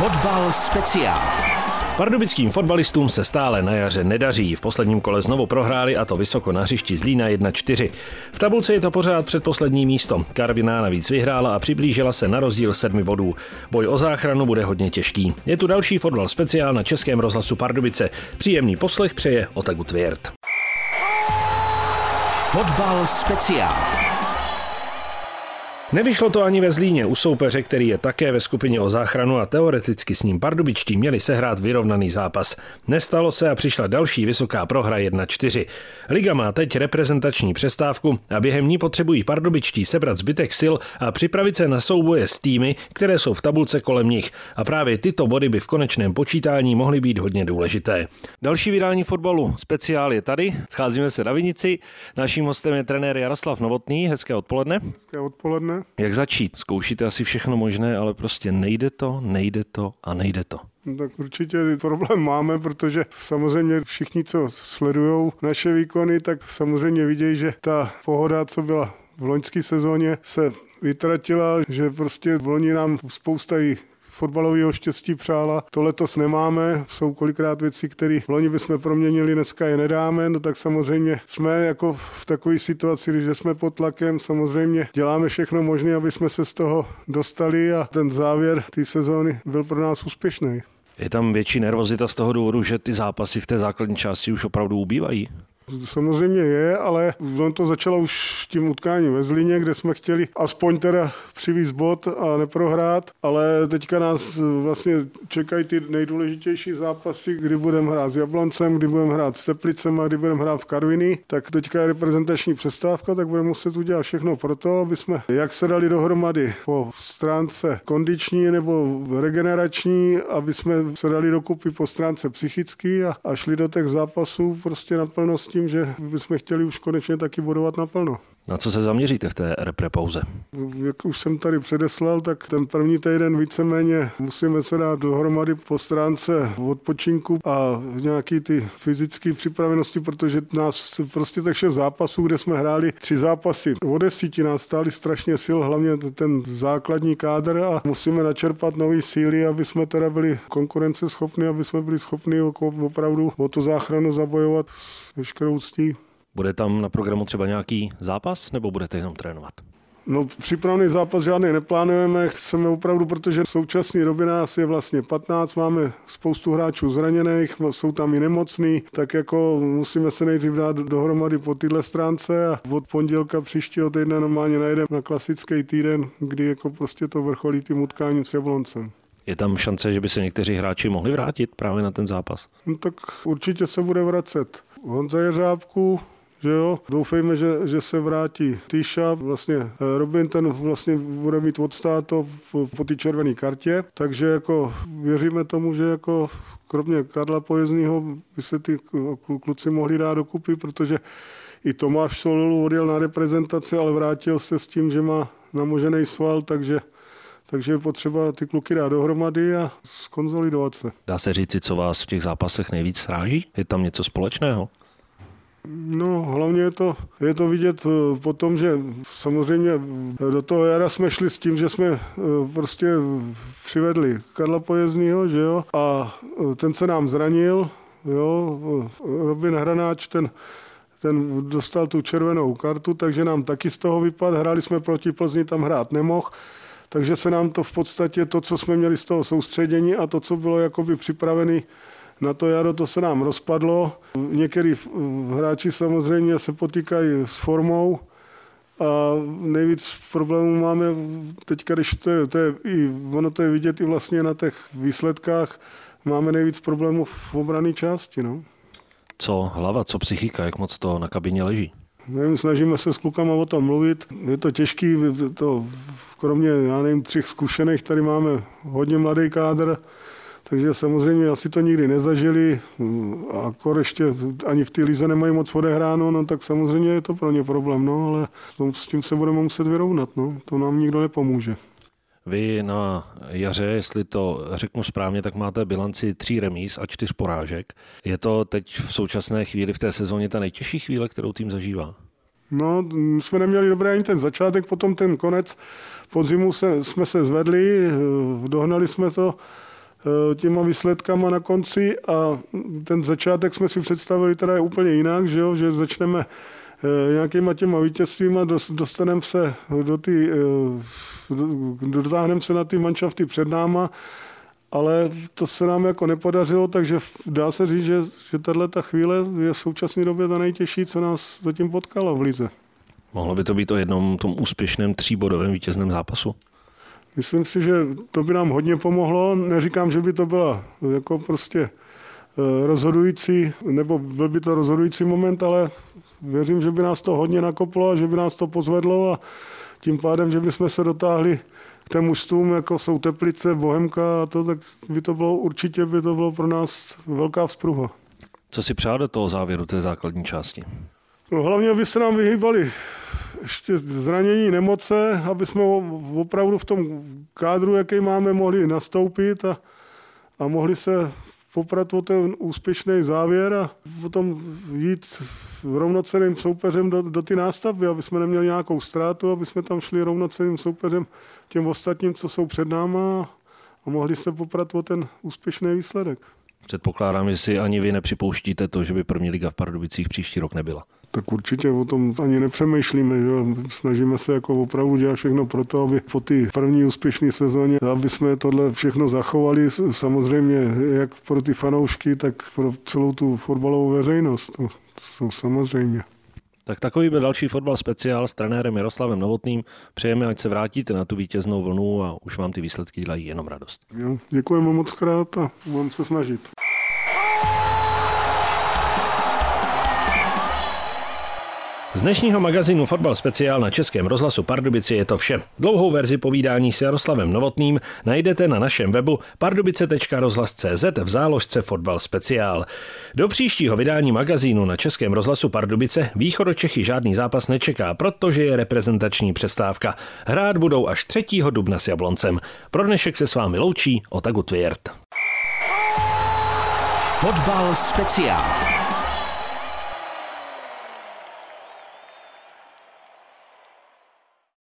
Fotbal speciál. Pardubickým fotbalistům se stále na jaře nedaří. V posledním kole znovu prohráli a to vysoko na hřišti Zlína 1-4. V tabulce je to pořád předposlední místo. Karviná navíc vyhrála a přiblížila se na rozdíl sedmi bodů. Boj o záchranu bude hodně těžký. Je tu další fotbal speciál na Českém rozhlasu Pardubice. Příjemný poslech přeje Otagu Tvěrt. Fotbal speciál. Nevyšlo to ani ve Zlíně u soupeře, který je také ve skupině o záchranu a teoreticky s ním pardubičtí měli sehrát vyrovnaný zápas. Nestalo se a přišla další vysoká prohra 1-4. Liga má teď reprezentační přestávku a během ní potřebují pardubičtí sebrat zbytek sil a připravit se na souboje s týmy, které jsou v tabulce kolem nich. A právě tyto body by v konečném počítání mohly být hodně důležité. Další vydání fotbalu speciál je tady. Scházíme se na Vinici. Naším hostem je trenér Jaroslav Novotný. Hezké odpoledne. Hezké odpoledne. Jak začít? Zkoušíte asi všechno možné, ale prostě nejde to, nejde to a nejde to. No, tak určitě problém máme, protože samozřejmě všichni, co sledují naše výkony, tak samozřejmě vidějí, že ta pohoda, co byla v loňské sezóně, se vytratila, že prostě v loni nám spousta fotbalového štěstí přála. To letos nemáme, jsou kolikrát věci, které loni bychom proměnili, dneska je nedáme, no tak samozřejmě jsme jako v takové situaci, že jsme pod tlakem, samozřejmě děláme všechno možné, aby jsme se z toho dostali a ten závěr té sezóny byl pro nás úspěšný. Je tam větší nervozita z toho důvodu, že ty zápasy v té základní části už opravdu ubývají? Samozřejmě je, ale on to začalo už tím utkáním ve Zlíně, kde jsme chtěli aspoň teda přivízt bod a neprohrát, ale teďka nás vlastně čekají ty nejdůležitější zápasy, kdy budeme hrát s Jabloncem, kdy budeme hrát s Teplicem a kdy budeme hrát v Karviny, tak teďka je reprezentační přestávka, tak budeme muset udělat všechno pro to, aby jsme jak se dali dohromady po stránce kondiční nebo regenerační, aby jsme se dali dokupy po stránce psychický a, a šli do těch zápasů prostě na plnosti tím, že bychom chtěli už konečně taky bodovat naplno. Na co se zaměříte v té repre pauze? Jak už jsem tady předeslal, tak ten první týden víceméně musíme se dát dohromady po stránce odpočinku a nějaký ty fyzické připravenosti, protože nás prostě tak šest zápasů, kde jsme hráli tři zápasy. O desíti nás stály strašně sil, hlavně ten základní kádr a musíme načerpat nové síly, aby jsme teda byli konkurenceschopní, aby jsme byli schopni opravdu o tu záchranu zabojovat s veškerou ctí. Bude tam na programu třeba nějaký zápas, nebo budete jenom trénovat? No, přípravný zápas žádný neplánujeme, chceme opravdu, protože v současné době nás je vlastně 15, máme spoustu hráčů zraněných, jsou tam i nemocní, tak jako musíme se nejdřív dát dohromady po tyhle stránce a od pondělka příštího týdne normálně najdeme na klasický týden, kdy jako prostě to vrcholí tím utkáním s Jabloncem. Je tam šance, že by se někteří hráči mohli vrátit právě na ten zápas? No tak určitě se bude vracet. Honza Jeřábku, že jo. Doufejme, že, že se vrátí Týša, vlastně eh, Robin ten vlastně bude mít odstáto po té červené kartě, takže jako věříme tomu, že jako kromě Karla Pojezdního by se ty kluci mohli dát dokupy, protože i Tomáš Sololu odjel na reprezentaci, ale vrátil se s tím, že má namožený sval, takže takže je potřeba ty kluky dát dohromady a skonzolidovat se. Dá se říci, co vás v těch zápasech nejvíc sráží? Je tam něco společného? No, hlavně je to, je to vidět eh, po tom, že samozřejmě do toho jara jsme šli s tím, že jsme eh, prostě přivedli Karla Pojezdního, že jo, a eh, ten se nám zranil, jo, Robin Hranáč, ten ten dostal tu červenou kartu, takže nám taky z toho vypadl. Hráli jsme proti Plzni, tam hrát nemohl. Takže se nám to v podstatě, to, co jsme měli z toho soustředění a to, co bylo jakoby připravené na to jaro, to se nám rozpadlo. Některý hráči samozřejmě se potýkají s formou, a nejvíc problémů máme teď, když to je, to je, i, ono to je vidět i vlastně na těch výsledkách, máme nejvíc problémů v obrané části. No. Co hlava, co psychika, jak moc to na kabině leží? Nevím, snažíme se s klukama o tom mluvit. Je to těžký, to, kromě, já nevím, třech zkušených, tady máme hodně mladý kádr, takže samozřejmě asi to nikdy nezažili a ještě ani v té lize nemají moc odehráno, no tak samozřejmě je to pro ně problém, no, ale s tím se budeme muset vyrovnat, no, to nám nikdo nepomůže. Vy na jaře, jestli to řeknu správně, tak máte bilanci tří remíz a čtyř porážek. Je to teď v současné chvíli v té sezóně ta nejtěžší chvíle, kterou tým zažívá? No, jsme neměli dobrý ani ten začátek, potom ten konec. Podzimu se, jsme se zvedli, dohnali jsme to těma výsledkama na konci a ten začátek jsme si představili teda je úplně jinak, že, jo? že začneme nějakýma těma vítězstvíma, dostaneme se do ty, dotáhneme se na ty manšafty před náma ale to se nám jako nepodařilo, takže dá se říct, že, že tahle ta chvíle je v současné době ta nejtěžší, co nás zatím potkalo v Lize. Mohlo by to být o jednom tom úspěšném tříbodovém vítězném zápasu? Myslím si, že to by nám hodně pomohlo. Neříkám, že by to byla jako prostě eh, rozhodující, nebo byl by to rozhodující moment, ale věřím, že by nás to hodně nakoplo a že by nás to pozvedlo a tím pádem, že bychom se dotáhli těm mužstvům, jako jsou Teplice, Bohemka a to, tak by to bylo určitě by to bylo pro nás velká vzpruha. Co si přál do toho závěru té základní části? No, hlavně, aby se nám vyhýbali ještě zranění, nemoce, aby jsme opravdu v tom kádru, jaký máme, mohli nastoupit a, a mohli se poprat o ten úspěšný závěr a potom jít rovnoceným soupeřem do, do ty nástavby, aby jsme neměli nějakou ztrátu, aby jsme tam šli rovnoceným soupeřem těm ostatním, co jsou před náma a mohli se poprat o ten úspěšný výsledek. Předpokládám, že si ani vy nepřipouštíte to, že by první liga v Pardubicích příští rok nebyla. Tak určitě o tom ani nepřemýšlíme. Že? Snažíme se jako opravdu dělat všechno pro to, aby po té první úspěšné sezóně, aby jsme tohle všechno zachovali. Samozřejmě jak pro ty fanoušky, tak pro celou tu fotbalovou veřejnost. To, to jsou samozřejmě. Tak takový byl další fotbal speciál s trenérem Jaroslavem Novotným. Přejeme, ať se vrátíte na tu vítěznou vlnu a už vám ty výsledky dělají jenom radost. Jo, děkujeme moc krát a budeme se snažit. Z dnešního magazínu Fotbal speciál na Českém rozhlasu Pardubici je to vše. Dlouhou verzi povídání s Jaroslavem Novotným najdete na našem webu pardubice.rozhlas.cz v záložce Fotbal speciál. Do příštího vydání magazínu na Českém rozhlasu Pardubice Čechy žádný zápas nečeká, protože je reprezentační přestávka. Hrát budou až 3. dubna s Jabloncem. Pro dnešek se s vámi loučí Otagu Tvěrt. Fotbal speciál.